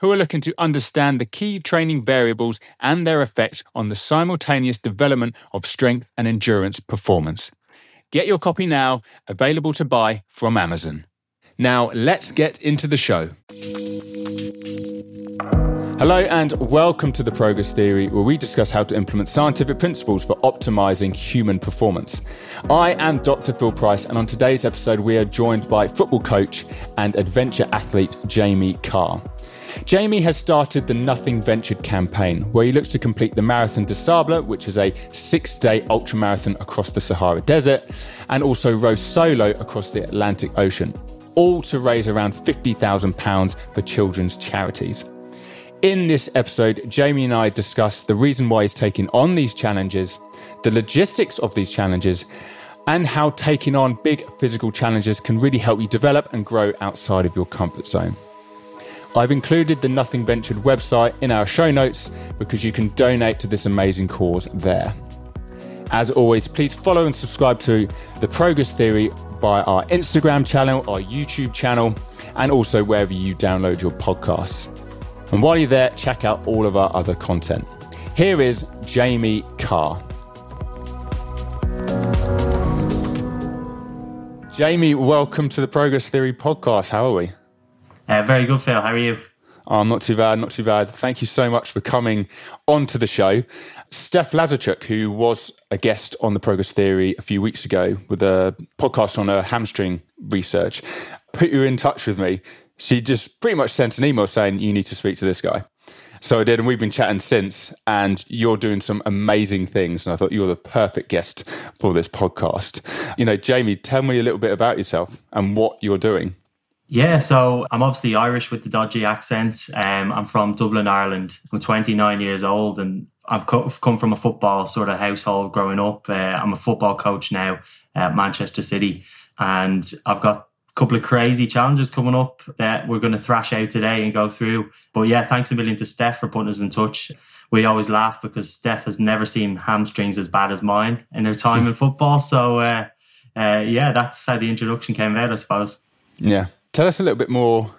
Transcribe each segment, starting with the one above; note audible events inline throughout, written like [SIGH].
who are looking to understand the key training variables and their effect on the simultaneous development of strength and endurance performance. Get your copy now, available to buy from Amazon. Now, let's get into the show. Hello, and welcome to the Progress Theory, where we discuss how to implement scientific principles for optimizing human performance. I am Dr. Phil Price, and on today's episode, we are joined by football coach and adventure athlete Jamie Carr. Jamie has started the Nothing Ventured campaign, where he looks to complete the Marathon des Sables, which is a six day ultramarathon across the Sahara Desert, and also row solo across the Atlantic Ocean, all to raise around £50,000 for children's charities. In this episode, Jamie and I discuss the reason why he's taking on these challenges, the logistics of these challenges, and how taking on big physical challenges can really help you develop and grow outside of your comfort zone. I've included the Nothing Ventured website in our show notes because you can donate to this amazing cause there. As always, please follow and subscribe to The Progress Theory via our Instagram channel, our YouTube channel, and also wherever you download your podcasts. And while you're there, check out all of our other content. Here is Jamie Carr. Jamie, welcome to the Progress Theory podcast. How are we? Uh, very good, Phil. How are you? Oh, not too bad, not too bad. Thank you so much for coming onto the show. Steph Lazarczuk, who was a guest on the Progress Theory a few weeks ago with a podcast on her hamstring research, put you in touch with me. She just pretty much sent an email saying, You need to speak to this guy. So I did, and we've been chatting since. And you're doing some amazing things. And I thought you were the perfect guest for this podcast. You know, Jamie, tell me a little bit about yourself and what you're doing. Yeah, so I'm obviously Irish with the dodgy accent. Um, I'm from Dublin, Ireland. I'm 29 years old and I've come from a football sort of household growing up. Uh, I'm a football coach now at Manchester City. And I've got a couple of crazy challenges coming up that we're going to thrash out today and go through. But yeah, thanks a million to Steph for putting us in touch. We always laugh because Steph has never seen hamstrings as bad as mine in her time in [LAUGHS] football. So uh, uh, yeah, that's how the introduction came out, I suppose. Yeah, Tell us a little bit more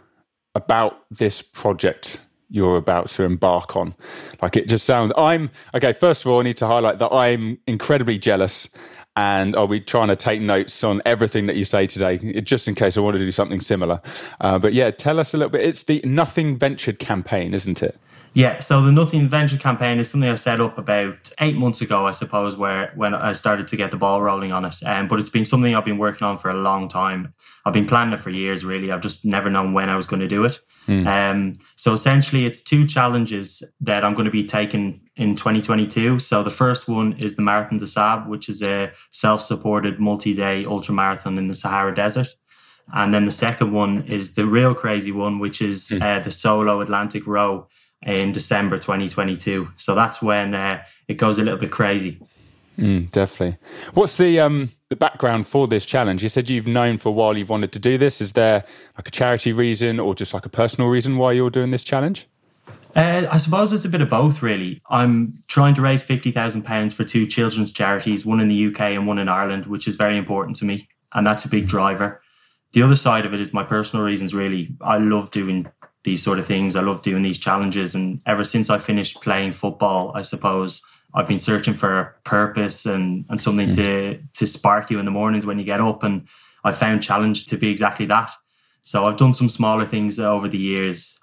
about this project you're about to embark on. Like it just sounds, I'm, okay, first of all, I need to highlight that I'm incredibly jealous and I'll be trying to take notes on everything that you say today, just in case I want to do something similar. Uh, but yeah, tell us a little bit. It's the Nothing Ventured campaign, isn't it? Yeah, so the Nothing Venture campaign is something I set up about eight months ago, I suppose, where when I started to get the ball rolling on it. Um, but it's been something I've been working on for a long time. I've been planning it for years, really. I've just never known when I was going to do it. Mm. Um, so essentially, it's two challenges that I'm going to be taking in 2022. So the first one is the Marathon des Sables, which is a self-supported multi-day ultra marathon in the Sahara Desert. And then the second one is the real crazy one, which is mm. uh, the solo Atlantic row in December 2022. So that's when uh, it goes a little bit crazy. Mm, definitely. What's the um, the background for this challenge? You said you've known for a while you've wanted to do this. Is there like a charity reason or just like a personal reason why you're doing this challenge? Uh, I suppose it's a bit of both, really. I'm trying to raise fifty thousand pounds for two children's charities, one in the UK and one in Ireland, which is very important to me, and that's a big driver. The other side of it is my personal reasons. Really, I love doing these sort of things. I love doing these challenges. And ever since I finished playing football, I suppose I've been searching for a purpose and, and something mm. to, to spark you in the mornings when you get up. And I found challenge to be exactly that. So I've done some smaller things over the years,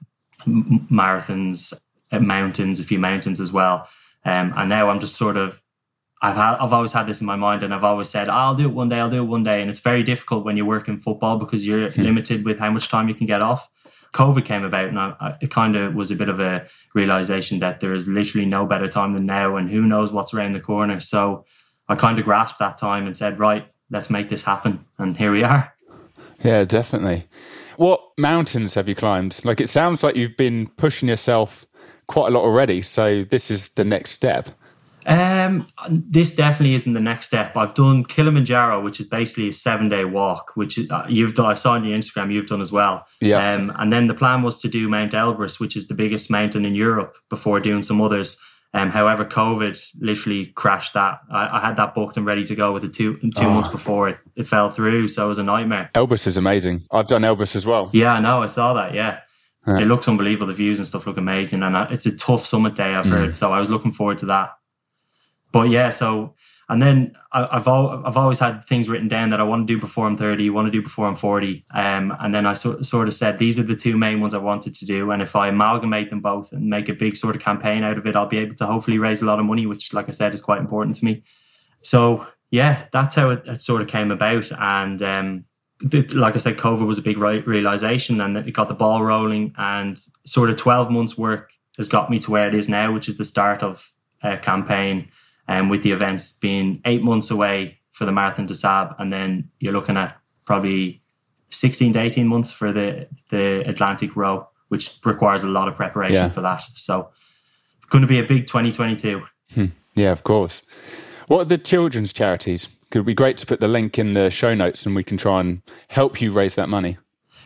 m- marathons, uh, mountains, a few mountains as well. Um, and now I'm just sort of I've had, I've always had this in my mind, and I've always said I'll do it one day. I'll do it one day, and it's very difficult when you work in football because you're mm. limited with how much time you can get off. COVID came about, and I, it kind of was a bit of a realization that there is literally no better time than now, and who knows what's around the corner. So I kind of grasped that time and said, right, let's make this happen, and here we are. Yeah, definitely. What mountains have you climbed? Like it sounds like you've been pushing yourself quite a lot already. So this is the next step. Um, this definitely isn't the next step. I've done Kilimanjaro, which is basically a seven day walk, which uh, you've done. I saw on your Instagram you've done as well. Yeah. Um, and then the plan was to do Mount Elbrus, which is the biggest mountain in Europe, before doing some others. Um, however, COVID literally crashed that. I, I, had that booked and ready to go with the two two oh. months before it, it fell through. So it was a nightmare. Elbrus is amazing. I've done Elbrus as well. Yeah, I know. I saw that. Yeah. yeah. It looks unbelievable. The views and stuff look amazing. And it's a tough summit day, I've mm. heard. So I was looking forward to that but yeah, so and then I, have al- I've always had things written down that I want to do before I'm 30, want to do before I'm 40. Um, and then I so, sort of said these are the two main ones I wanted to do, and if I amalgamate them both and make a big sort of campaign out of it, I'll be able to hopefully raise a lot of money, which, like I said, is quite important to me. So yeah, that's how it, it sort of came about, and um, like I said, COVID was a big realization, and it got the ball rolling, and sort of 12 months work has got me to where it is now, which is the start of a campaign um, with the events being eight months away for the Marathon des Sables, and then you're looking at probably 16 to 18 months for the, the Atlantic row, which requires a lot of preparation yeah. for that. So, going to be a big 2022. Hmm. Yeah, of course. What are the children's charities? Could be great to put the link in the show notes and we can try and help you raise that money.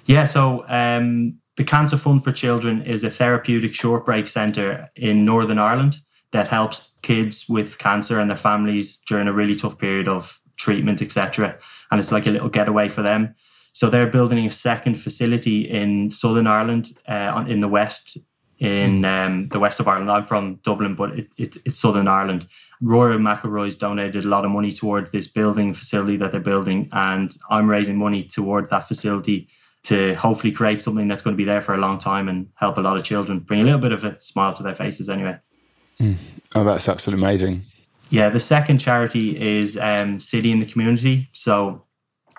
Yeah, so um, the Cancer Fund for Children is a therapeutic short break centre in Northern Ireland that helps kids with cancer and their families during a really tough period of treatment, etc. And it's like a little getaway for them. So they're building a second facility in Southern Ireland, uh, in the west, in um, the west of Ireland. I'm from Dublin, but it, it, it's Southern Ireland. Rory McIlroy's donated a lot of money towards this building facility that they're building, and I'm raising money towards that facility to hopefully create something that's going to be there for a long time and help a lot of children, bring a little bit of a smile to their faces anyway. Mm. Oh, that's absolutely amazing. Yeah, the second charity is um, City in the Community. So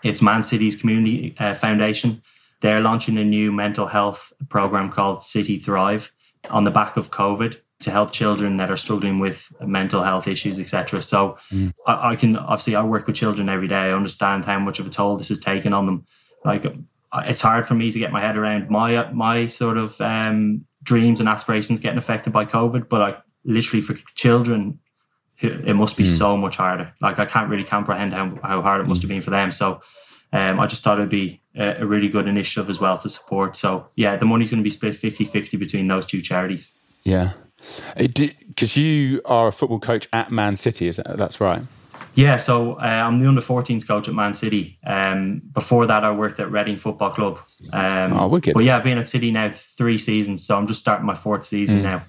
it's Man City's Community uh, Foundation. They're launching a new mental health program called City Thrive on the back of COVID to help children that are struggling with mental health issues, etc. So mm. I, I, can obviously I work with children every day. I understand how much of a toll this is taking on them. Like it's hard for me to get my head around my my sort of um, dreams and aspirations getting affected by COVID, but I literally for children, it must be mm. so much harder. Like I can't really comprehend how, how hard it must have been for them. So um, I just thought it'd be a, a, really good initiative as well to support. So yeah, the money's going to be split 50-50 between those two charities. Yeah. Because you are a football coach at Man City, is that, that's right? Yeah, so uh, I'm the under 14s coach at Man City. Um, before that, I worked at Reading Football Club. Um, oh, wicked. But yeah, I've been at City now three seasons, so I'm just starting my fourth season mm. now.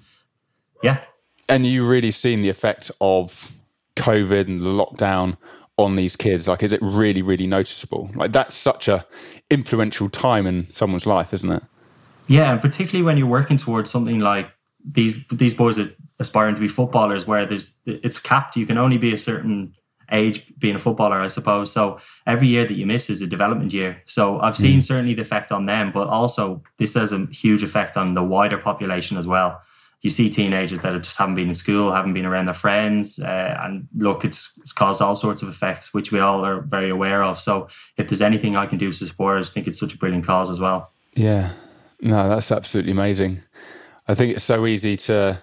Yeah, and you really seen the effect of COVID and the lockdown on these kids? Like, is it really, really noticeable? Like, that's such a influential time in someone's life, isn't it? Yeah, and particularly when you're working towards something like these these boys are aspiring to be footballers, where there's it's capped. You can only be a certain age being a footballer, I suppose. So every year that you miss is a development year. So I've seen mm. certainly the effect on them, but also this has a huge effect on the wider population as well you see teenagers that just haven't been in school, haven't been around their friends, uh, and look, it's, it's caused all sorts of effects, which we all are very aware of. So, if there's anything I can do to support, I just think it's such a brilliant cause as well. Yeah, no, that's absolutely amazing. I think it's so easy to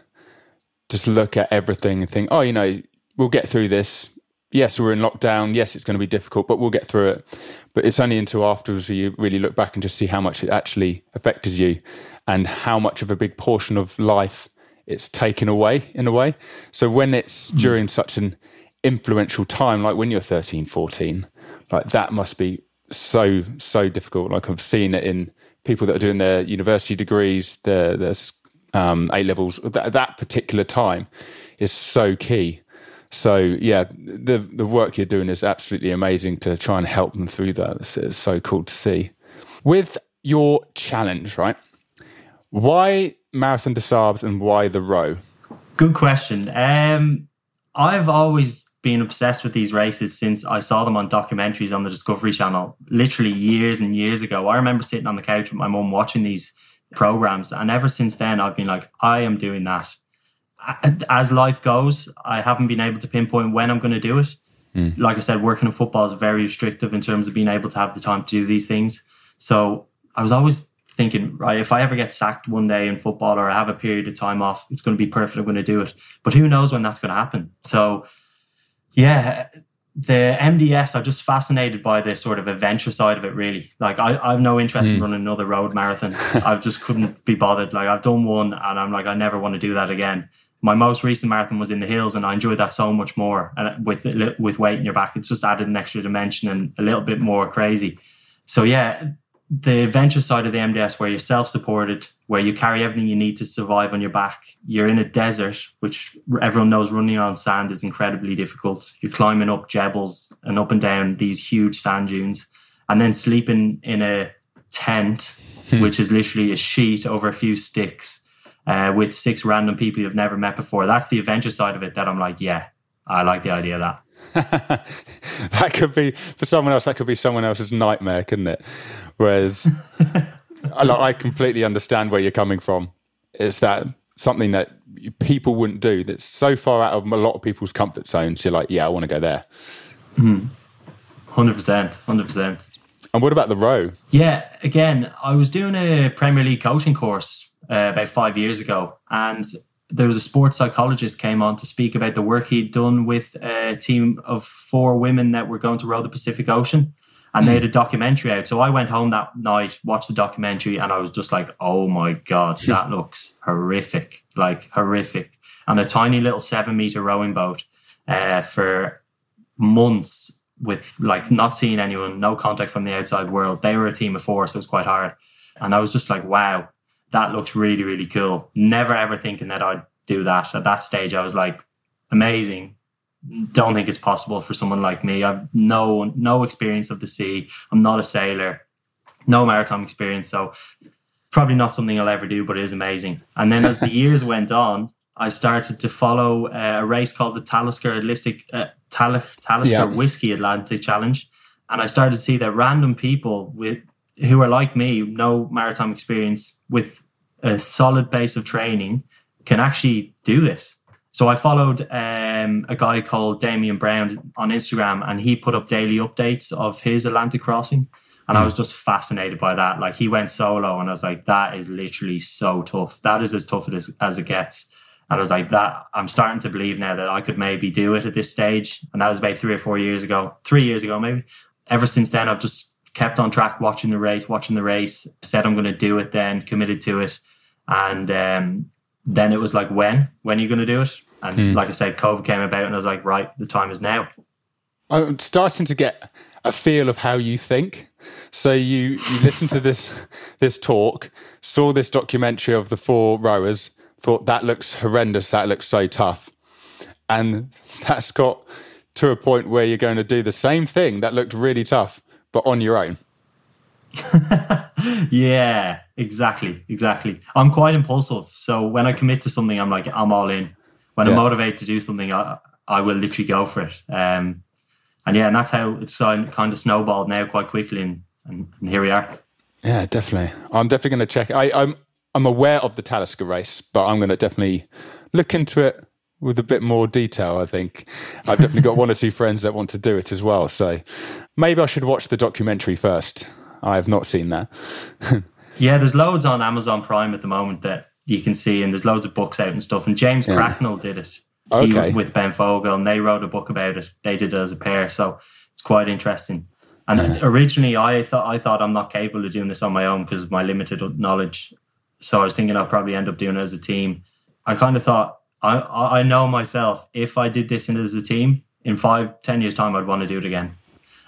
just look at everything and think, oh, you know, we'll get through this. Yes, we're in lockdown. Yes, it's going to be difficult, but we'll get through it. But it's only until afterwards where you really look back and just see how much it actually affected you and how much of a big portion of life it's taken away in a way. So when it's mm. during such an influential time, like when you're 13, 14, like that must be so, so difficult. Like I've seen it in people that are doing their university degrees, their, their um, A levels, that, that particular time is so key. So yeah, the the work you're doing is absolutely amazing to try and help them through that. It's, it's so cool to see. With your challenge, right? Why Marathon des Sables and why the row? Good question. Um, I've always been obsessed with these races since I saw them on documentaries on the Discovery Channel, literally years and years ago. I remember sitting on the couch with my mum watching these programs, and ever since then, I've been like, I am doing that. As life goes, I haven't been able to pinpoint when I'm going to do it. Mm. Like I said, working in football is very restrictive in terms of being able to have the time to do these things. So I was always thinking, right, if I ever get sacked one day in football or I have a period of time off, it's going to be perfect. I'm going to do it. But who knows when that's going to happen? So, yeah, the MDS, I'm just fascinated by the sort of adventure side of it, really. Like, I, I have no interest mm. in hmm. running another road marathon. [LAUGHS] I just couldn't be bothered. Like, I've done one and I'm like, I never want to do that again. My most recent marathon was in the hills and I enjoyed that so much more. And with, with weight in your back, it's just added an extra dimension and a little bit more crazy. So, yeah, the adventure side of the MDS where you're self-supported, where you carry everything you need to survive on your back. You're in a desert, which everyone knows running on sand is incredibly difficult. You're climbing up jebels and up and down these huge sand dunes, and then sleeping in a tent, hmm. which is literally a sheet over a few sticks uh, with six random people you've never met before. That's the adventure side of it that I'm like, yeah, I like the idea of that. [LAUGHS] that could be for someone else. That could be someone else's nightmare, couldn't it? Whereas [LAUGHS] I, I completely understand where you're coming from. It's that something that people wouldn't do. That's so far out of a lot of people's comfort zones. You're like, yeah, I want to go there. Hmm. Hundred percent, hundred percent. And what about the row? Yeah, again, I was doing a Premier League coaching course uh, about five years ago, and there was a sports psychologist came on to speak about the work he'd done with a team of four women that were going to row the Pacific Ocean. And mm. they had a documentary out. So I went home that night, watched the documentary, and I was just like, oh my God, [LAUGHS] that looks horrific. Like horrific. And a tiny little seven meter rowing boat uh, for months with like not seeing anyone, no contact from the outside world. They were a team of four, so it was quite hard. And I was just like, wow, that looks really, really cool. Never ever thinking that I'd do that. At that stage, I was like, amazing. Don't think it's possible for someone like me. I've no no experience of the sea. I'm not a sailor, no maritime experience. So probably not something I'll ever do, but it is amazing. And then as the [LAUGHS] years went on, I started to follow uh, a race called the Talisker Atlantic uh, Tal- Talisker yeah. Whisky Atlantic Challenge, and I started to see that random people with who are like me, no maritime experience, with a solid base of training, can actually do this. So I followed um, a guy called Damien Brown on Instagram, and he put up daily updates of his Atlantic crossing. And mm. I was just fascinated by that. Like he went solo, and I was like, that is literally so tough. That is as tough as, as it gets. And I was like, that I'm starting to believe now that I could maybe do it at this stage. And that was about three or four years ago, three years ago, maybe. Ever since then, I've just kept on track watching the race, watching the race, said I'm going to do it then, committed to it. And um, then it was like, when? When are you going to do it? And hmm. like I said, COVID came about and I was like, right, the time is now. I'm starting to get a feel of how you think. So you you listened to this [LAUGHS] this talk, saw this documentary of the four rowers, thought that looks horrendous, that looks so tough. And [LAUGHS] that's got to a point where you're going to do the same thing that looked really tough but on your own. [LAUGHS] yeah, exactly, exactly. I'm quite impulsive, so when I commit to something, I'm like, I'm all in. When yeah. I'm motivated to do something, I, I will literally go for it. Um, and yeah, and that's how it's kind of snowballed now quite quickly, and, and, and here we are. Yeah, definitely. I'm definitely going to check. I, I'm I'm aware of the Talisker race, but I'm going to definitely look into it with a bit more detail. I think I've definitely got one or two [LAUGHS] friends that want to do it as well. So maybe I should watch the documentary first. I have not seen that. [LAUGHS] yeah, there's loads on Amazon Prime at the moment that you can see, and there's loads of books out and stuff. And James yeah. Cracknell did it. Okay. He, with Ben Fogle, and they wrote a book about it. They did it as a pair, so it's quite interesting. And yeah. originally, I thought I thought I'm not capable of doing this on my own because of my limited knowledge. So I was thinking I'll probably end up doing it as a team. I kind of thought I I know myself. If I did this as a team in five, ten years time, I'd want to do it again.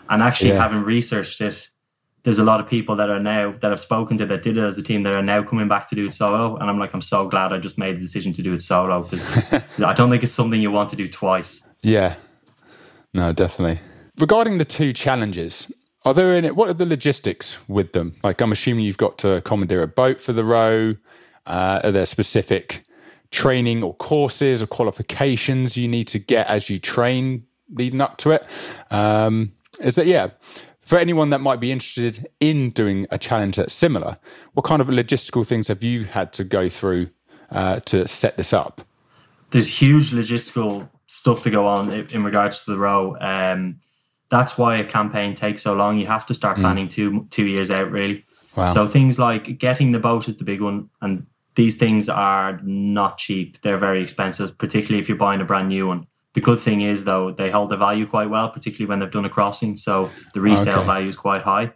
And actually, yeah. having researched it, there's a lot of people that are now that I've spoken to that did it as a team that are now coming back to do it solo. And I'm like, I'm so glad I just made the decision to do it solo because [LAUGHS] I don't think it's something you want to do twice. Yeah, no, definitely. Regarding the two challenges, are there in it? What are the logistics with them? Like, I'm assuming you've got to commandeer a boat for the row. Uh, are there specific training or courses or qualifications you need to get as you train leading up to it? Um, is that, yeah, for anyone that might be interested in doing a challenge that's similar, what kind of logistical things have you had to go through uh, to set this up? There's huge logistical stuff to go on in regards to the row. Um, that's why a campaign takes so long. You have to start mm. planning mm. two two years out, really. Wow. So things like getting the boat is the big one, and these things are not cheap. They're very expensive, particularly if you're buying a brand new one. The good thing is though they hold the value quite well, particularly when they've done a crossing. So the resale okay. value is quite high.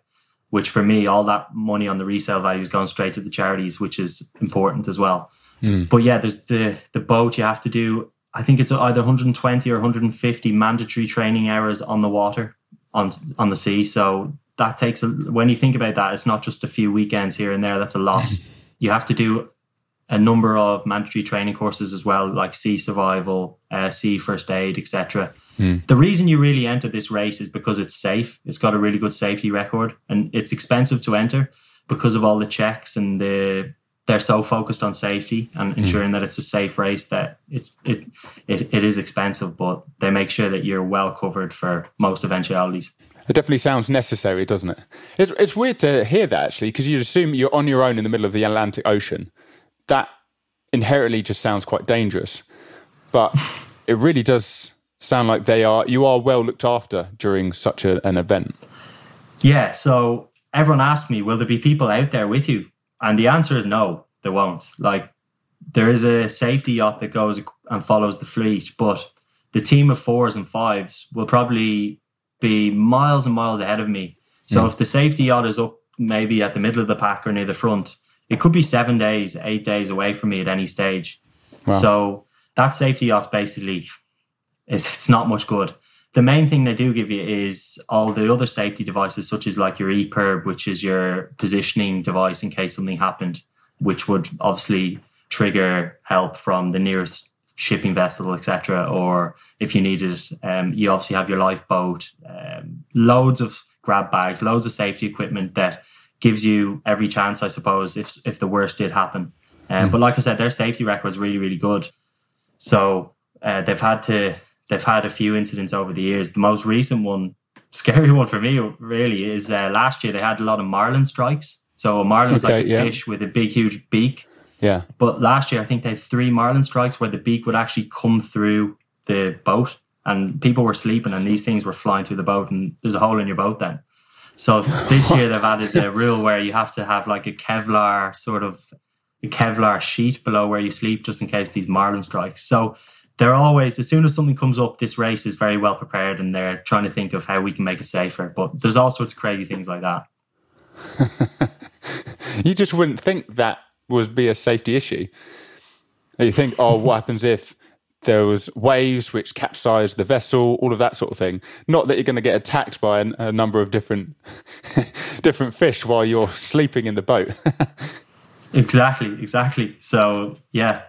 Which for me, all that money on the resale value is going straight to the charities, which is important as well. Mm. But yeah, there's the the boat you have to do. I think it's either 120 or 150 mandatory training hours on the water on on the sea. So that takes a, when you think about that, it's not just a few weekends here and there. That's a lot. [LAUGHS] you have to do a number of mandatory training courses as well, like sea survival, uh, sea first aid, etc. Mm. The reason you really enter this race is because it's safe. It's got a really good safety record, and it's expensive to enter because of all the checks and the they're so focused on safety and hmm. ensuring mm. that it's a safe race that it's it, it it is expensive, but they make sure that you're well covered for most eventualities. It definitely sounds necessary, doesn't it? it it's weird to hear that actually, because you'd assume you're on your own in the middle of the Atlantic Ocean that inherently just sounds quite dangerous. But [LAUGHS] it really does sound like they are you are well looked after during such a, an event. Yeah, so everyone asked me, will there be people out there with you? And the answer is no, there won't. Like there is a safety yacht that goes and follows the fleet, but the team of fours and fives will probably be miles and miles ahead of me. So mm. if the safety yacht is up maybe at the middle of the pack or near the front, it could be seven days, eight days away from me at any stage. Wow. So that safety yacht's basically it's, it's not much good. The main thing they do give you is all the other safety devices, such as like your EPIRB, which is your positioning device in case something happened, which would obviously trigger help from the nearest shipping vessel, etc. Or if you needed, um, you obviously have your lifeboat, um, loads of grab bags, loads of safety equipment that gives you every chance, I suppose, if if the worst did happen. Um, mm. But like I said, their safety record is really, really good. So uh, they've had to they've had a few incidents over the years. The most recent one, [LAUGHS] scary one for me, really, is uh, last year they had a lot of marlin strikes. So a marlin's okay, like a yeah. fish with a big, huge beak. Yeah. But last year, I think they had three marlin strikes where the beak would actually come through the boat, and people were sleeping, and these things were flying through the boat, and there's a hole in your boat then. So this [LAUGHS] year they've added a rule where you have to have like a Kevlar sort of a Kevlar sheet below where you sleep just in case these marlin strikes. So they're always as soon as something comes up, this race is very well prepared and they're trying to think of how we can make it safer. But there's all sorts of crazy things like that. [LAUGHS] you just wouldn't think that would be a safety issue. You think, oh, what happens if there was waves which capsized the vessel, all of that sort of thing. Not that you're going to get attacked by a, a number of different [LAUGHS] different fish while you're sleeping in the boat. [LAUGHS] exactly, exactly. So yeah,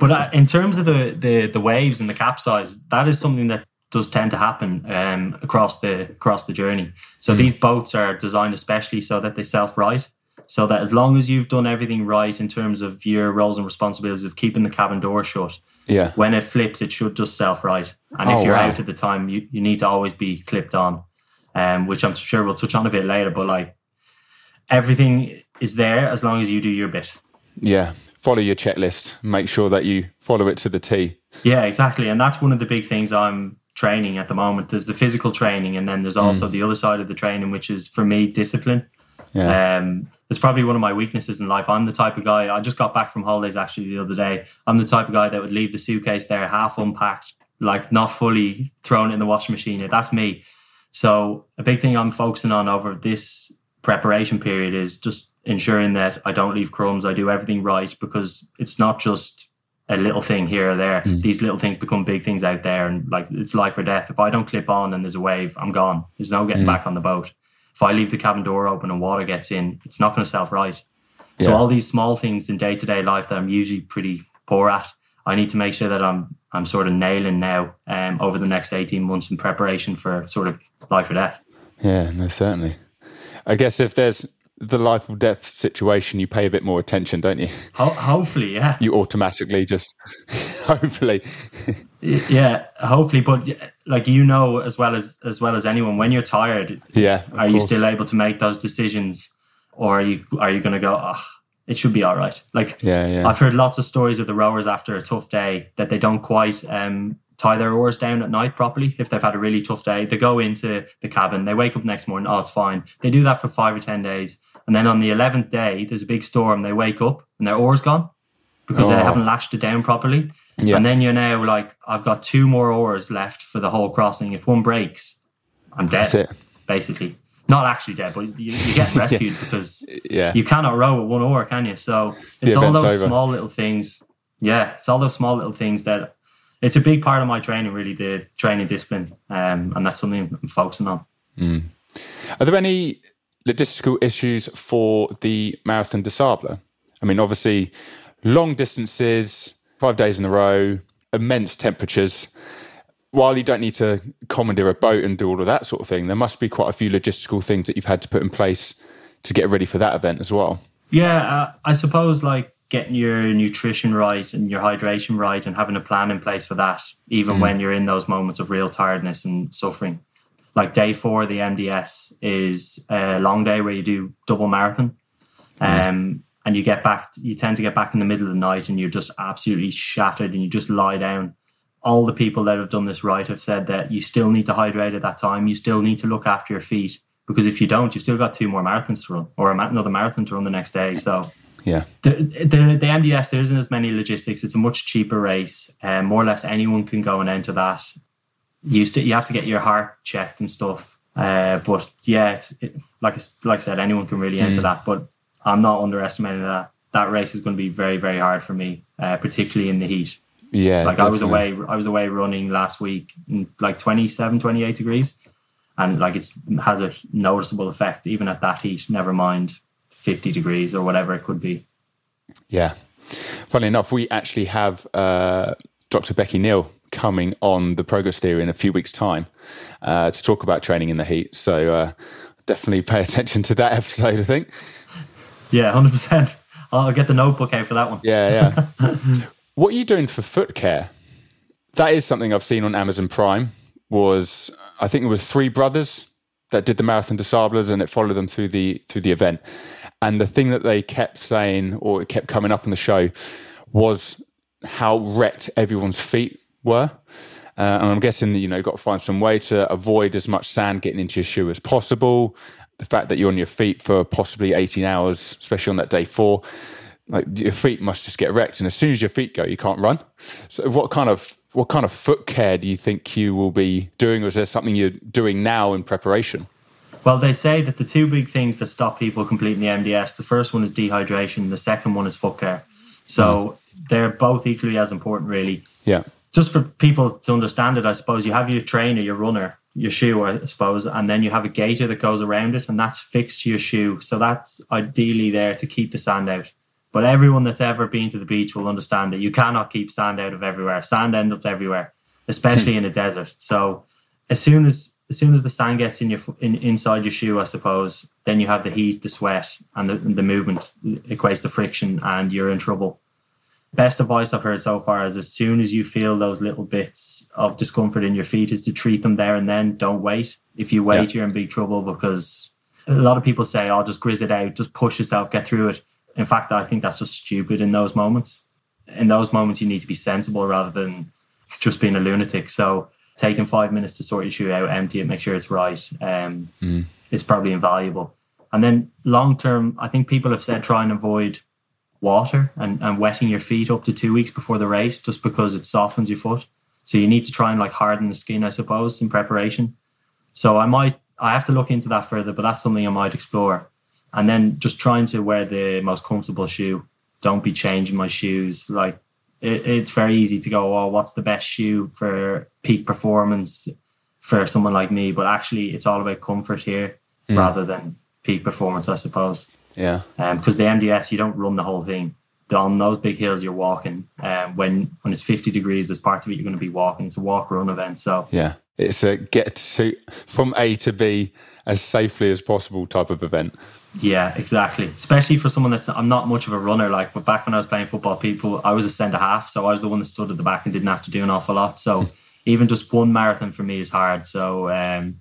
but uh, in terms of the, the the waves and the capsize, that is something that does tend to happen um, across the across the journey. So mm. these boats are designed especially so that they self right so that as long as you've done everything right in terms of your roles and responsibilities of keeping the cabin door shut, yeah, when it flips, it should just self right. And oh, if you're wow. out at the time, you, you need to always be clipped on, um, which I'm sure we'll touch on a bit later. But like everything is there as long as you do your bit. Yeah, follow your checklist. Make sure that you follow it to the T. Yeah, exactly. And that's one of the big things I'm training at the moment. There's the physical training, and then there's also mm. the other side of the training, which is for me discipline. Yeah. Um, it's probably one of my weaknesses in life. I'm the type of guy. I just got back from holidays actually the other day. I'm the type of guy that would leave the suitcase there half unpacked, like not fully thrown in the washing machine. That's me. So a big thing I'm focusing on over this preparation period is just ensuring that I don't leave crumbs. I do everything right because it's not just a little thing here or there. Mm. These little things become big things out there, and like it's life or death. If I don't clip on and there's a wave, I'm gone. There's no getting mm. back on the boat if I leave the cabin door open and water gets in, it's not going to self right. Yeah. So all these small things in day to day life that I'm usually pretty poor at, I need to make sure that I'm I'm sort of nailing now um, over the next eighteen months in preparation for sort of life or death. Yeah, no, certainly. I guess if there's the life or death situation, you pay a bit more attention, don't you? Ho- hopefully, yeah. You automatically just, [LAUGHS] hopefully. yeah, hopefully. But like you know as well as as well as anyone, when you're tired, yeah, are you still able to make those decisions, or are you are you going to go? Oh, it should be all right. Like, yeah, yeah. I've heard lots of stories of the rowers after a tough day that they don't quite um, tie their oars down at night properly if they've had a really tough day. They go into the cabin, they wake up next morning, oh, it's fine. They do that for five or 10 days. And then on the 11th day, there's a big storm. They wake up and their oar's gone because they Oh. haven't lashed it down properly. Yeah. And then you're now like, I've got two more oars left for the whole crossing. If one breaks, I'm dead, That's it. basically. Not actually dead, but you, you get [LAUGHS] rescued because Yeah. you cannot row with one oar, can you? So it's all those over. small little things. Yeah, it's all those small little things that it's a big part of my training, really, the training discipline. Um, and that's something I'm focusing on. Are there any logistical issues for the Marathon des Sables? I mean, obviously, long distances, five days in a row, immense temperatures. While you don't need to commandeer a boat and do all of that sort of thing, there must be quite a few logistical things that you've had to put in place to get ready for that event as well. Yeah, uh, I suppose like getting your nutrition right and your hydration right and having a plan in place for that, even when you're in those moments of real tiredness and suffering. Like day four, the MDS is a long day where you do double marathon. Um, and you get back, you tend to get back in the middle of the night and you're just absolutely shattered and you just lie down. All the people that have done this right have said that you still need to hydrate at that time. You still need to look after your feet because if you don't, you've still got two more marathons to run or another marathon to run the next day. So Yeah. the, the the MDS there isn't as many logistics. It's a much cheaper race, and more or less anyone can go and enter that. You st- you have to get your heart checked and stuff. Uh, but yeah, it's, it, like like I said, anyone can really enter that. But I'm not underestimating that. That race is going to be very very hard for me, uh, particularly in the heat. Yeah. Like I was away, I was away running last week in like 27, 28 degrees, and like it's has a noticeable effect even at that heat. Never mind 50 degrees or whatever it could be. Yeah. Funny enough, we actually have uh, Dr. Becky Neal coming on the Progress Theory in a few weeks' time uh, to talk about training in the heat. So uh, definitely pay attention to that [LAUGHS] episode, I think. Yeah, hundred percent. I'll get the notebook out for that one. Yeah, yeah. [LAUGHS] what are you doing for foot care? That is something I've seen on Amazon Prime. Was I think it was three brothers that did the Marathon des Sables, and it followed them through the through the event. And the thing that they kept saying, or it kept coming up on the show, was how wrecked everyone's feet were. Uh, and I'm guessing that you know you've got to find some way to avoid as much sand getting into your shoe as possible. The fact that you're on your feet for possibly 18 hours, especially on that day four, like your feet must just get wrecked. And as soon as your feet go, you can't run. So what kind of what kind of foot care do you think you will be doing, or is there something you're doing now in preparation? Well, they say that the two big things that stop people completing the MDS, the first one is dehydration, the second one is foot care. So they're both equally as important, really. Yeah, Just for people to understand it, I suppose you have your trainer, your runner, your shoe, I suppose, and then you have a gaiter that goes around it, and that's fixed to your shoe. So that's ideally there to keep the sand out. But everyone that's ever been to the beach will understand that you cannot keep sand out of everywhere. Sand ends up everywhere, especially hmm. in a desert. So as soon as as soon as the sand gets in your in, inside your shoe, I suppose, then you have the heat, the sweat, and the, the movement equates to friction, and you're in trouble. Best advice I've heard so far is as soon as you feel those little bits of discomfort in your feet, is to treat them there and then. Don't wait. If you wait, Yeah. you're in big trouble because a lot of people say, "Oh, just grizz it out, just push yourself, get through it." In fact, I think that's just stupid in those moments. In those moments, you need to be sensible rather than just being a lunatic. So taking five minutes to sort your shoe out, empty it, make sure it's right, um, is probably invaluable. And then long term, I think people have said try and avoid water and, and wetting your feet up to two weeks before the race just because it softens your foot. So you need to try and like harden the skin, I suppose, in preparation. So I might I have to look into that further, but that's something I might explore. And then just trying to wear the most comfortable shoe. Don't be changing my shoes. Like it, it's very easy to go, oh, what's the best shoe for peak performance for someone like me? But actually, it's all about comfort here hmm. rather than peak performance, I suppose. Yeah, Because the MDS, you don't run the whole thing. On those big hills, you're walking. Um, when when it's 50 degrees, there's parts of it you're going to be walking. It's a walk run event. So yeah. It's a get to from A to B as safely as possible type of event. Yeah, exactly. Especially for someone that's I'm not much of a runner. Like, but back when I was playing football, people I was a centre half, so I was the one that stood at the back and didn't have to do an awful lot. So even just one marathon for me is hard. So um,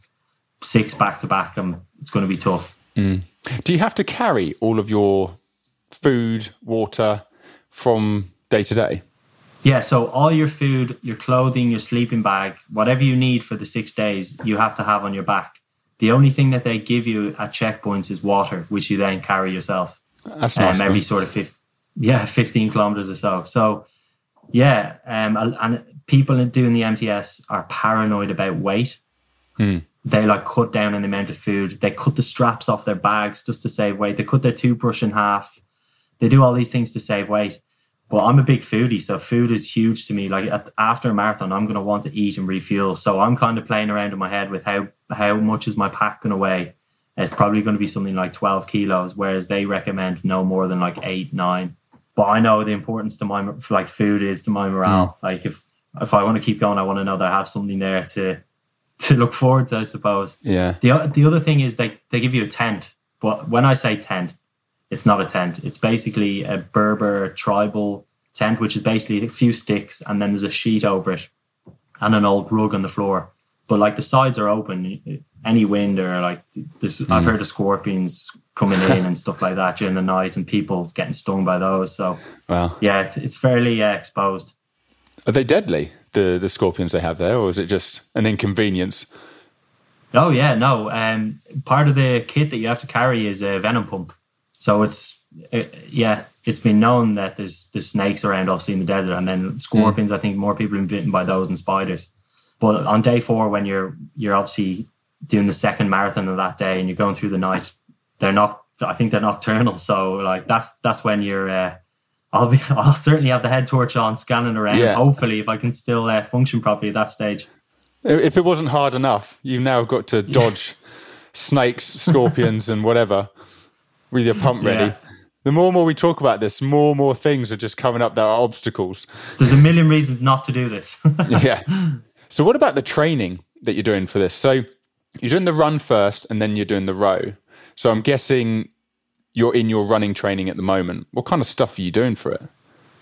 six back to back, um, it's going to be tough. Do you have to carry all of your food, water from day to day? Yeah, so all your food, your clothing, your sleeping bag, whatever you need for the six days, you have to have on your back. The only thing that they give you at checkpoints is water, which you then carry yourself. That's nice. Um, every sort of fif- yeah, [LAUGHS] 15 kilometers or so. So, yeah, um, and people doing the MDS are paranoid about weight. Hmm. They like cut down on the amount of food. They cut the straps off their bags just to save weight. They cut their toothbrush in half. They do all these things to save weight. But I'm a big foodie, so food is huge to me. Like at, after a marathon, I'm going to want to eat and refuel. So I'm kind of playing around in my head with how how much is my pack going to weigh. It's probably going to be something like 12 kilos, whereas they recommend no more than like eight, nine. But I know the importance to my like food is to my morale. Mm. Like if if I want to keep going, I want to know that I have something there to [LAUGHS] to look forward to. I suppose. Yeah. The the other thing is they they give you a tent, but when I say tent, it's not a tent. It's basically a Berber tribal tent, which is basically a few sticks and then there's a sheet over it and an old rug on the floor. But like the sides are open, any wind or like this, mm. I've heard of scorpions coming in and stuff like that during the night and people getting stung by those. So, wow. yeah, it's, it's fairly uh, exposed. Are they deadly, the, the scorpions they have there, or is it just an inconvenience? Oh, yeah, no. Um, part of the kit that you have to carry is a venom pump. So it's, it, yeah, it's been known that there's, there's snakes around, obviously, in the desert, and then scorpions. Mm. I think more people have been bitten by those than spiders. But on day four, when you're you're obviously doing the second marathon of that day and you're going through the night, they're not. I think they're nocturnal, so like that's that's when you're. Uh, I'll be. [LAUGHS] I'll certainly have the head torch on, scanning around. Yeah. Hopefully, if I can still uh, function properly at that stage. If it wasn't hard enough, you've now got to dodge [LAUGHS] snakes, scorpions, and whatever with your pump ready. Yeah. The more and more we talk about this, more and more things are just coming up that are obstacles. There's a million reasons not to do this. [LAUGHS] yeah. So, what about the training that you're doing for this? So, you're doing the run first and then you're doing the row. So, I'm guessing you're in your running training at the moment. What kind of stuff are you doing for it?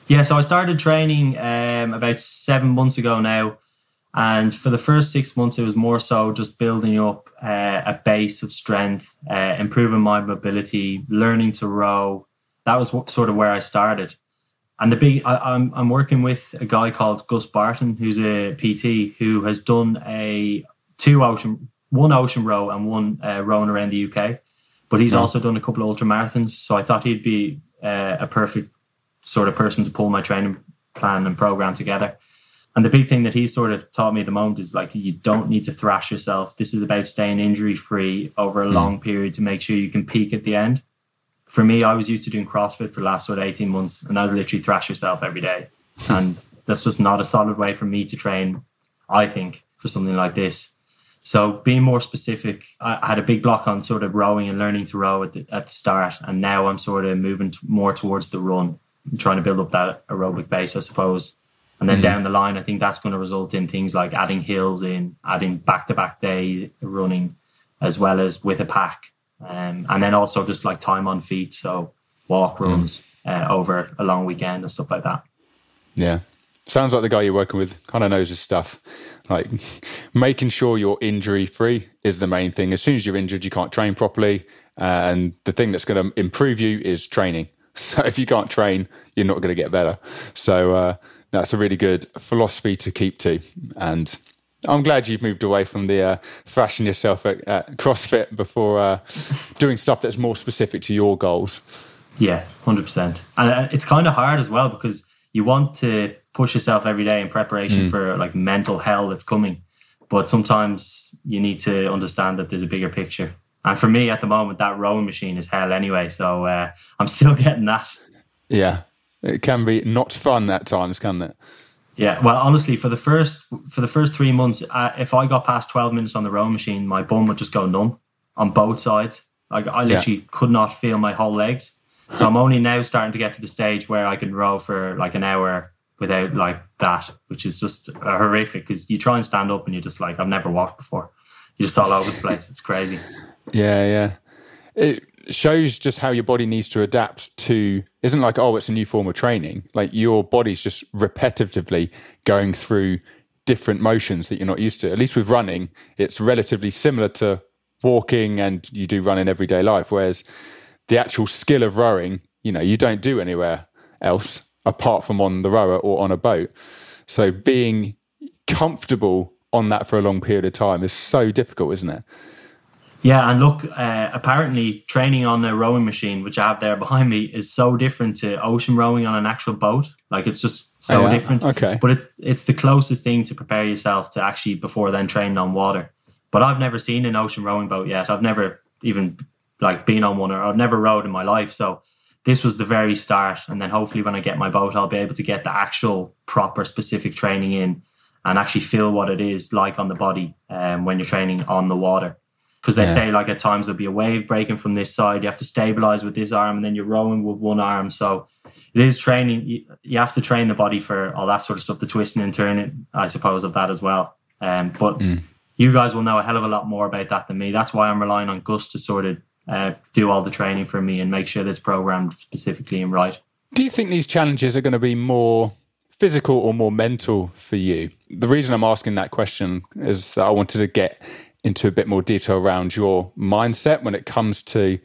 Yeah, so I started training um, about seven months ago now. And for the first six months, it was more so just building up uh, a base of strength, uh, improving my mobility, learning to row. That was what, sort of where I started. And the big, I, am I'm, I'm working with a guy called Gus Barton, who's a PT who has done a two ocean, one ocean row and one uh, rowing around the UK. But he's also done a couple of ultra marathons, so I thought he'd be uh, a perfect sort of person to pull my training plan and program together. And the big thing that he's sort of taught me at the moment is like you don't need to thrash yourself. This is about staying injury free over a mm. long period to make sure you can peak at the end for me, I was used to doing CrossFit for the last sort of 18 months and I was literally thrash yourself every day. [LAUGHS] and that's just not a solid way for me to train, I think, for something like this. So being more specific, I had a big block on sort of rowing and learning to row at the, at the start. And now I'm sort of moving more towards the run, I'm trying to build up that aerobic base, I suppose. And then mm. down the line, I think that's going to result in things like adding hills in, adding back to back day running, as well as with a pack um, and then also just like time on feet, so walk mm. runs mm. uh, over a long weekend and stuff like that. Yeah, sounds like the guy you're working with kind of knows his stuff. Like [LAUGHS] making sure you're injury free is the main thing. As soon as you're injured, you can't train properly, and the thing that's going to improve you is training. [LAUGHS] So if you can't train, you're not going to get better. So uh, that's a really good philosophy to keep to, and I'm glad you've moved away from the uh, thrashing yourself at, at CrossFit before uh, [LAUGHS] doing stuff that's more specific to your goals. Yeah, hundred percent. And uh, it's kind of hard as well because you want to push yourself every day in preparation mm. for like mental hell that's coming, but sometimes you need to understand that there's a bigger picture. And for me at the moment, that rowing machine is hell anyway. So uh, I'm [LAUGHS] still getting that. Yeah, it can be not fun at times, can it? Yeah, well, honestly, for the first for the first three months, uh, if I got past twelve minutes on the rowing machine, my bum would just go numb on both sides. Like I literally yeah. could not feel my whole legs. So I'm only now starting to get to the stage where I can row for like an hour without like that, which is just horrific because you try and stand up and you're just like, I've never walked before. You're just all over the place. It's crazy. Yeah, yeah. It, shows just how your body needs to adapt to isn't like oh it's a new form of training like your body's just repetitively going through different motions that you're not used to at least with running it's relatively similar to walking and you do run in everyday life whereas the actual skill of rowing you know you don't do anywhere else apart from on the rower or on a boat so being comfortable on that for a long period of time is so difficult isn't it Yeah, and look, uh, apparently training on a rowing machine, which I have there behind me, is so different to ocean rowing on an actual boat. Like it's just so Oh, yeah? different. Okay. But it's it's the closest thing to prepare yourself to actually before then training on water. But I've never seen an ocean rowing boat yet. I've never even like been on one or I've never rowed in my life. So this was the very start. And then hopefully when I get my boat, I'll be able to get the actual proper specific training in and actually feel what it is like on the body um, when you're training on the water. Because they Yeah. say like at times there'll be a wave breaking from this side. You have to stabilize with this arm and then you're rowing with one arm. So it is training. You, you have to train the body for all that sort of stuff, the twisting and turning, I suppose, of that as well. Um, but you guys will know a hell of a lot more about that than me. That's why I'm relying on Gus to sort of uh, do all the training for me and make sure that's programmed specifically and right. Do you think these challenges are going to be more physical or more mental for you? The reason I'm asking that question is that I wanted to get into a bit more detail around your mindset when it comes to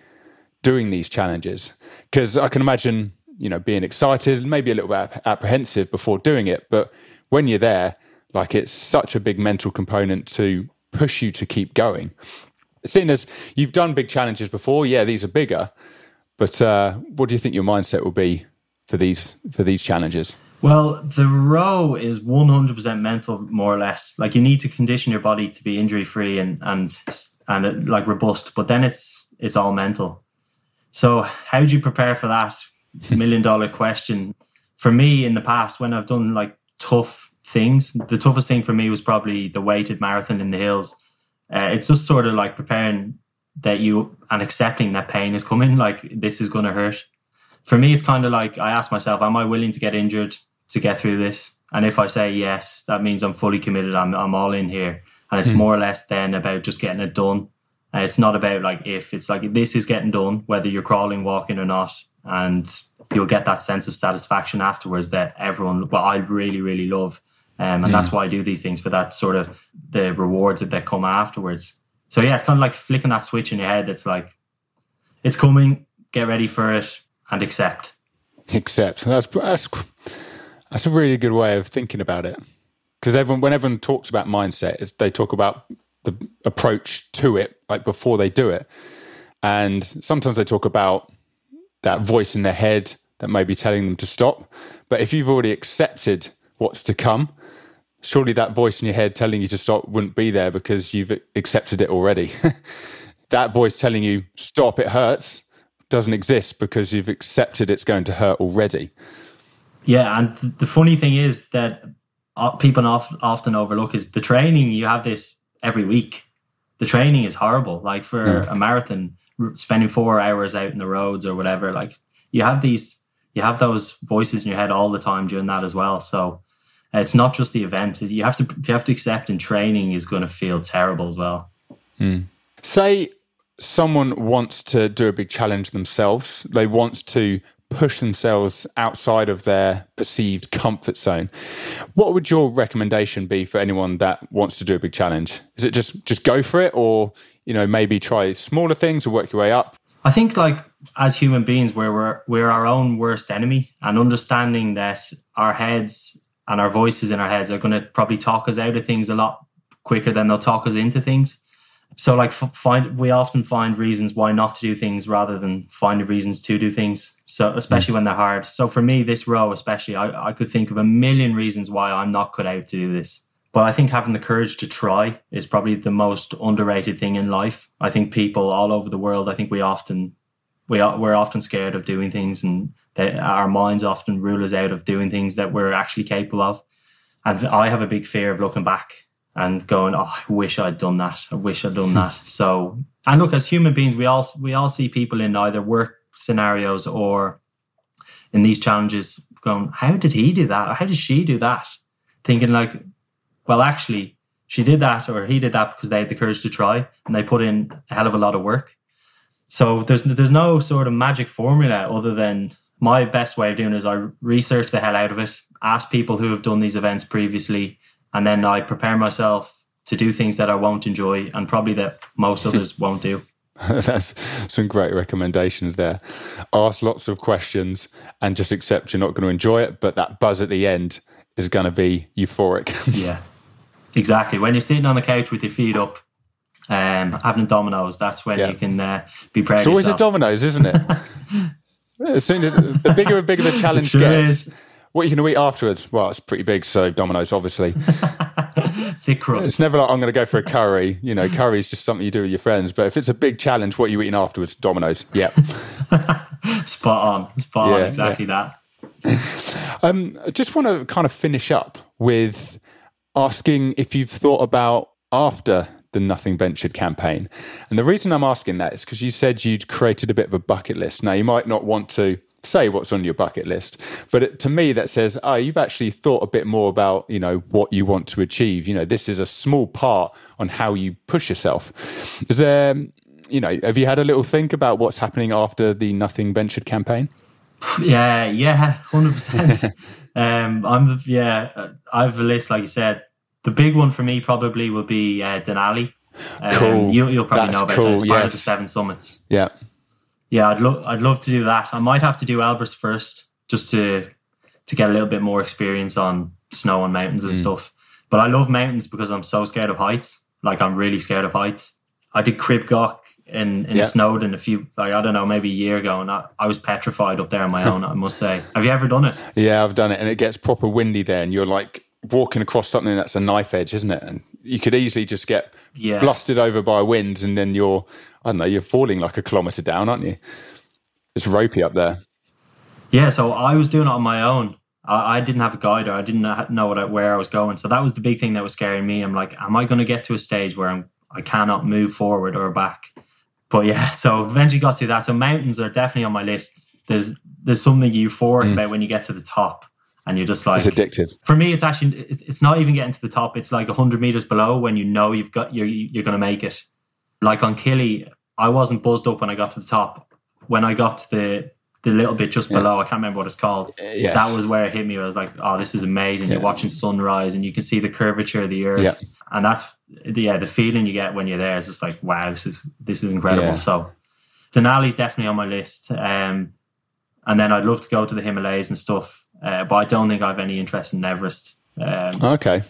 doing these challenges. Because I can imagine, you know, being excited, and maybe a little bit apprehensive before doing it, but when you're there, like it's such a big mental component to push you to keep going. Seeing as you've done big challenges before, yeah, these are bigger, but uh, what do you think your mindset will be for these for these challenges? Well, the row is 100% mental, more or less. Like you need to condition your body to be injury free and and and uh, like robust, but then it's it's all mental. So how do you prepare for that [LAUGHS] million dollar question? For me, in the past, when I've done like tough things, the toughest thing for me was probably the weighted marathon in the hills. Uh, it's just sort of like preparing that you and accepting that pain is coming. Like this is going to hurt for me, it's kind of like I ask myself, am I willing to get injured to get through this? And if I say yes, that means I'm fully committed. I'm, I'm all in here. And it's more or less then about just getting it done. And it's not about like if, it's like this is getting done, whether you're crawling, walking or not. And you'll get that sense of satisfaction afterwards that everyone, well, I really, really love. Um, and that's why I do these things for that sort of the rewards that, that come afterwards. So yeah, it's kind of like flicking that switch in your head. That's like, it's coming, get ready for it and accept. Accept. That's that's that's a really good way of thinking about it. Because everyone, when everyone talks about mindset, it's, they talk about the approach to it, like before they do it, and sometimes they talk about that voice in their head that may be telling them to stop. But if you've already accepted what's to come, surely that voice in your head telling you to stop wouldn't be there because you've accepted it already. [LAUGHS] that voice telling you stop, it hurts, doesn't exist because you've accepted it's going to hurt already. Yeah, and th- the funny thing is that uh, people often often overlook is the training. You have this every week. The training is horrible. Like for a marathon, spending four hours out in the roads or whatever. Like you have these, you have those voices in your head all the time during that as well. So it's not just the event. You have to you have to accept, and training is going to feel terrible as well. Hmm. Say someone wants to do a big challenge themselves, they want to push themselves outside of their perceived comfort zone. What would your recommendation be for anyone that wants to do a big challenge? Is it just just go for it or, you know, maybe try smaller things or work your way up? I think like as human beings, we're we're we're our own worst enemy, and understanding that our heads and our voices in our heads are going to probably talk us out of things a lot quicker than they'll talk us into things. So like f- find we often find reasons why not to do things rather than finding reasons to do things. So especially when they're hard. So for me, this row especially, I, I could think of a million reasons why I'm not cut out to do this. But I think having the courage to try is probably the most underrated thing in life. I think people all over the world, I think we often we are, we're often scared of doing things and that our minds often rule us out of doing things that we're actually capable of. And I have a big fear of looking back and going, "Oh, I wish I'd done that. I wish I'd done hmm. that." So, and look, as human beings, we all we all see people in either work scenarios or in these challenges going, "How did he do that? Or how did she do that?" Thinking like, "Well, actually, she did that or he did that because they had the courage to try and they put in a hell of a lot of work." So there's there's no sort of magic formula other than my best way of doing it is I research the hell out of it, ask people who have done these events previously, and then I prepare myself to do things that I won't enjoy and probably that most [LAUGHS] others won't do. That's some great recommendations there. Ask lots of questions and just accept you're not going to enjoy it, but that buzz at the end is going to be euphoric. [LAUGHS] Yeah, exactly. When you're sitting on the couch with your feet up Um, having a Domino's, that's when Yeah. you can uh, be proud. It's always a Domino's, isn't it? [LAUGHS] as soon as the bigger and bigger the [LAUGHS] challenge gets, is. what are you going to eat afterwards? Well, it's pretty big, so Domino's, obviously. [LAUGHS] Thick crust. It's never like I'm going to go for a curry. You know, curry is just something you do with your friends. But if it's a big challenge, what are you eating afterwards? Domino's. Yep. [LAUGHS] Spot on. Spot on. Yeah, Exactly that. Um, I just want to kind of finish up with asking if you've thought about after the Nothing Ventured campaign. And the reason I'm asking that is because you said you'd created a bit of a bucket list. Now, you might not want to say what's on your bucket list, but it, to me, that says, oh, you've actually thought a bit more about, you know, what you want to achieve. You know, this is a small part on how you push yourself. Is there, you know, have you had a little think about what's happening after the Nothing Ventured campaign? Yeah, yeah, [LAUGHS] hundred percent. Um, I'm the yeah. I have a list, like you said. The big one for me probably will be uh, Denali. Um, Cool. You, you'll probably That's know about cool, that. It's part of the. Seven Summits. Yeah. Yeah, I'd love I'd love to do that. I might have to do Elbrus first, just to to get a little bit more experience on snow and mountains Mm. and stuff. But I love mountains because I'm so scared of heights. Like I'm really scared of heights. I did Crib Goch in, in Yeah. Snowdon a few like I don't know, maybe a year ago and I, I was petrified up there on my [LAUGHS] own, I must say. Have you ever done it? Yeah, I've done it, and it gets proper windy there, and you're like walking across something that's a knife edge, isn't it? And you could easily just get Yeah. blasted over by wind, and then you're, I don't know, you're falling like a kilometre down, aren't you? It's ropey up there. Yeah, so I was doing it on my own. I, I didn't have a guide or I didn't know what I, where I was going. So that was the big thing that was scaring me. I'm like, am I going to get to a stage where I'm I cannot move forward or back? But yeah, [LAUGHS] so eventually got through that. So mountains are definitely on my list. There's there's something euphoric mm. about when you get to the top and you're just like It's addictive. for me, it's actually it's, it's not even getting to the top. It's like hundred meters below when you know you've got you're you're going to make it. Like on Kili, I wasn't buzzed up when I got to the top. When I got to the the little bit just below, I can't remember what it's called. yes. That was where it hit me. I was like, "Oh, this is amazing!" You're watching sunrise, and you can see the curvature of the earth, Yeah. and that's yeah, the feeling you get when you're there is just like, "Wow, this is this is incredible." Yeah. So, Denali's definitely on my list. Um, and then I'd love to go to the Himalayas and stuff, uh, but I don't think I have any interest in Everest. Um, Okay.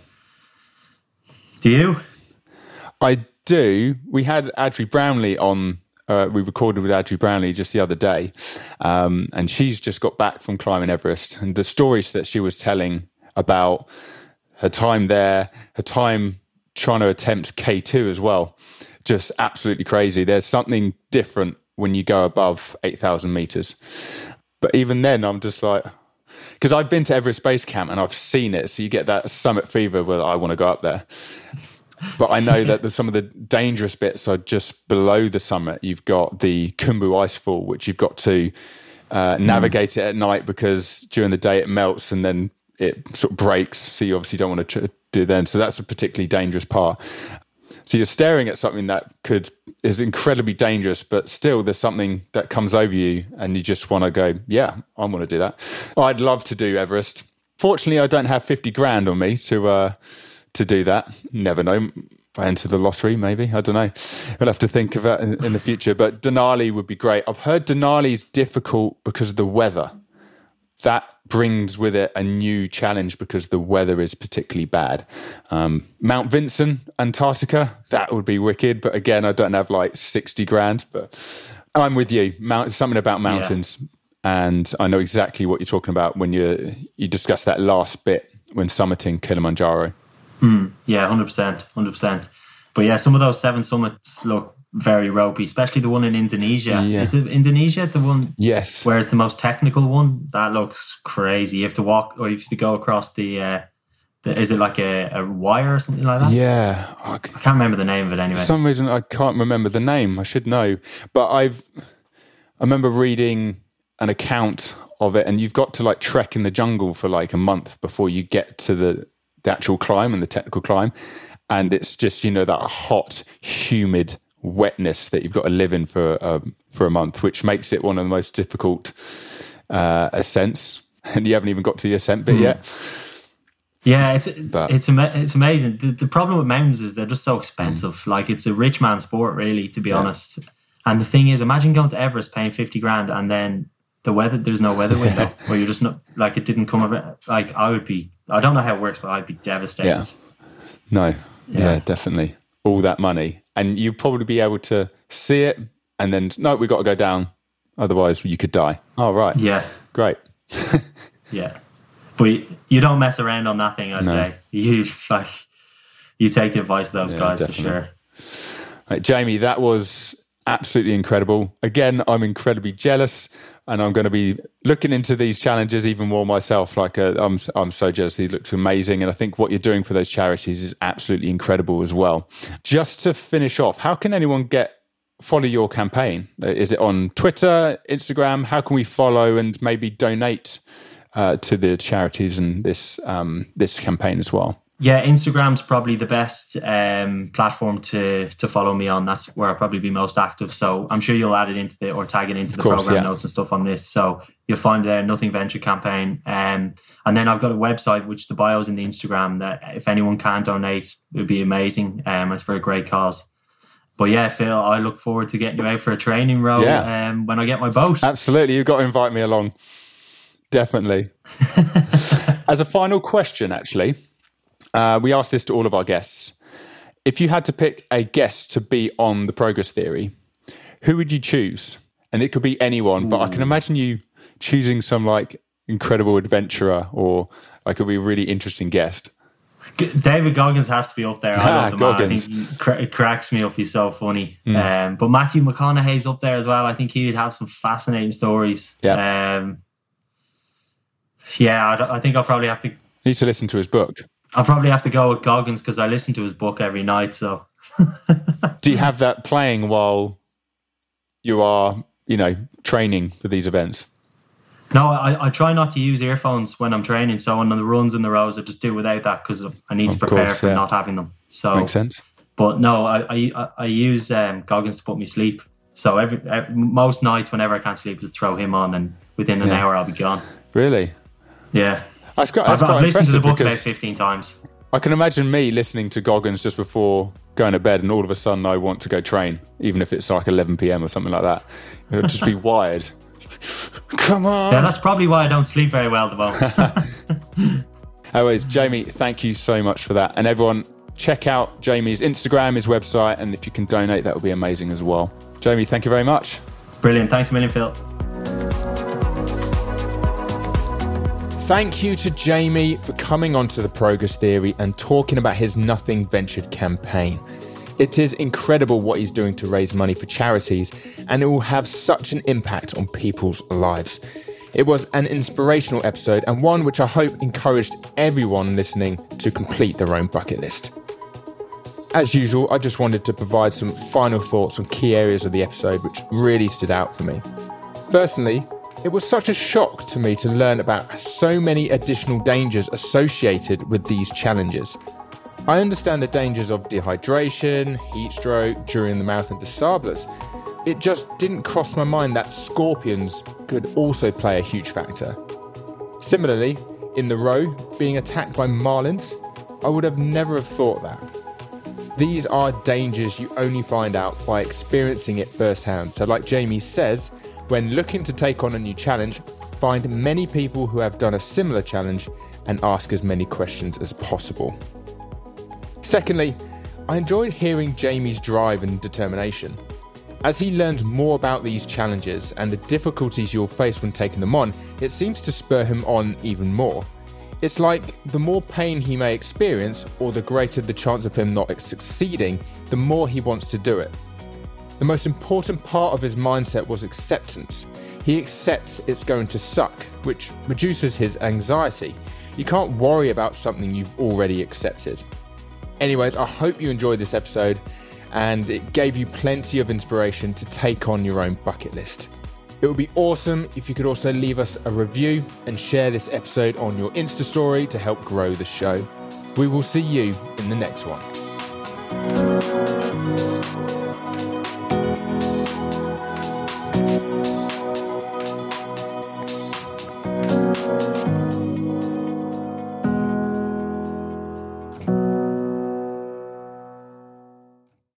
do you? I do. We had Adri Brownlee on. Uh, we recorded with Adri Brownlee just the other day, um, and she's just got back from climbing Everest. And the stories that she was telling about her time there, her time trying to attempt K2 as well, just absolutely crazy. There's something different when you go above 8,000 meters. But even then, I'm just like, because I've been to Everest Base Camp and I've seen it. So you get that summit fever where I want to go up there. But I know that the, some of the dangerous bits are just below the summit. You've got the Khumbu Icefall, which you've got to uh, navigate it at night because during the day it melts and then it sort of breaks. So you obviously don't want to tr- do then. So that's a particularly dangerous part. So you're staring at something that could is incredibly dangerous, but still there's something that comes over you and you just want to go, yeah, I want to do that. I'd love to do Everest. Fortunately, I don't have 50 grand on me to uh, to do that. Never know. If I enter the lottery, maybe. I don't know. We'll have to think of that in, in the future. But Denali would be great. I've heard Denali's difficult because of the weather. That brings with it a new challenge because the weather is particularly bad. Um, Mount Vinson, Antarctica, that would be wicked. But again, I don't have like 60 grand. But I'm with you. Mount, something about mountains. And I know exactly what you're talking about when you you discuss that last bit when summiting Kilimanjaro. Yeah, hundred percent, hundred percent. But yeah, some of those seven summits look very ropey, especially the one in Indonesia. Yeah. Is it Indonesia the one Yes. where it's the most technical one? That looks crazy. You have to walk, or you have to go across the. Uh, the is it like a, a wire or something like that? Yeah. I I can't remember the name of it anyway. For some reason I can't remember the name. I should know, but I've I remember reading an account of it, and you've got to like trek in the jungle for like a month before you get to the the actual climb and the technical climb, and it's just you know that hot, humid wetness that you've got to live in for um, for a month, which makes it one of the most difficult uh, ascents. [LAUGHS] And you haven't even got to the ascent bit yet. Yeah, it's But- it's it's amazing. The, the problem with mountains is they're just so expensive. Mm. Like it's a rich man sport, really, to be honest. And the thing is, imagine going to Everest paying fifty grand, and then the weather there's no weather window, [LAUGHS] or you're just not like it didn't come around. Like I would be, I don't know how it works, but I'd be devastated. Yeah. No. Yeah. Yeah. definitely. All that money, and you'd probably be able to see it, and then no, we got to go down, otherwise you could die. Oh right, Yeah, great. [LAUGHS] yeah. But you don't mess around on that thing. I'd No. say you like you take the advice of those Yeah, guys definitely. for sure. Right, Jamie, that was absolutely incredible. Again, I'm incredibly jealous, and I'm going to be looking into these challenges even more myself. Like, uh, I'm I'm so jealous. He looks amazing, and I think what you're doing for those charities is absolutely incredible as well. Just to finish off, how can anyone get follow your campaign? Uh, Is it on Twitter, Instagram? How can we follow and maybe donate uh, to the charities and this um, this campaign as well? Yeah, Instagram's probably the best um, platform to to follow me on. That's where I'll probably be most active. So I'm sure you'll add it into the or tag it into the course, program yeah. notes and stuff on this. So you'll find there Nothing Venture campaign. Um, and then I've got a website which the bio's in the Instagram that if anyone can donate, it would be amazing. Um, it's for a great cause. But yeah, Phil, I look forward to getting you out for a training row Yeah. um, when I get my boat. Absolutely. You've got to invite me along. Definitely. [LAUGHS] As a final question, actually, uh, we ask this to all of our guests. If you had to pick a guest to be on the progress theory, who would you choose? And it could be anyone, but I can imagine you choosing some like incredible adventurer or like a really, interesting guest. David Goggins has to be up there. I Ah, love the man. I Goggins. think he cra- cracks me up. He's so funny. Um, but Matthew McConaughey's up there as well. I think he'd have some fascinating stories. Yeah. Um, yeah, I, I think I'll probably have to. need to listen to his book. I'll probably have to go with Goggins because I listen to his book every night. So [LAUGHS] Do you have that playing while you are, you know, training for these events? no, I, I try not to use earphones when I'm training. So on the runs and the rows, I just do without that because I need to Of prepare course, for yeah. not having them. So Makes sense. But no, I I, I use um, Goggins to put me sleep. So every, every most nights, whenever I can't sleep, just throw him on, and within an Yeah. hour, I'll be gone. Really? Yeah, That's quite, I've, quite I've listened to the book about fifteen times. I can imagine me listening to Goggins just before going to bed, and all of a sudden I want to go train, even if it's like 11 p.m. or something like that. It'll just be [LAUGHS] wired. Come on. Yeah, that's probably why I don't sleep very well at the moment. [LAUGHS] Anyways, Jamie, thank you so much for that. And everyone, check out Jamie's Instagram, his website, and if you can donate, that would be amazing as well. Jamie, thank you very much. Brilliant. Thanks a million, Phil. Thank you to Jamie for coming onto the Progress Theory and talking about his Nothing Ventured campaign. It is incredible what he's doing to raise money for charities, and it will have such an impact on people's lives. It was an inspirational episode and one which I hope encouraged everyone listening to complete their own bucket list. As usual, I just wanted to provide some final thoughts on key areas of the episode which really stood out for me. Personally, it was such a shock to me to learn about so many additional dangers associated with these challenges. I understand the dangers of dehydration, heat stroke during the Marathon des Sables. It just didn't cross my mind that scorpions could also play a huge factor. Similarly, in the row, being attacked by marlins, I would have never have thought that. These are dangers you only find out by experiencing it firsthand. So, like Jamie says, when looking to take on a new challenge, find many people who have done a similar challenge and ask as many questions as possible. Secondly, I enjoyed hearing Jamie's drive and determination. As he learns more about these challenges and the difficulties you'll face when taking them on, it seems to spur him on even more. It's like the more pain he may experience, or the greater the chance of him not succeeding, the more he wants to do it. The most important part of his mindset was acceptance. He accepts it's going to suck, which reduces his anxiety. You can't worry about something you've already accepted. Anyways, I hope you enjoyed this episode and it gave you plenty of inspiration to take on your own bucket list. It would be awesome if you could also leave us a review and share this episode on your Insta story to help grow the show. We will see you in the next one.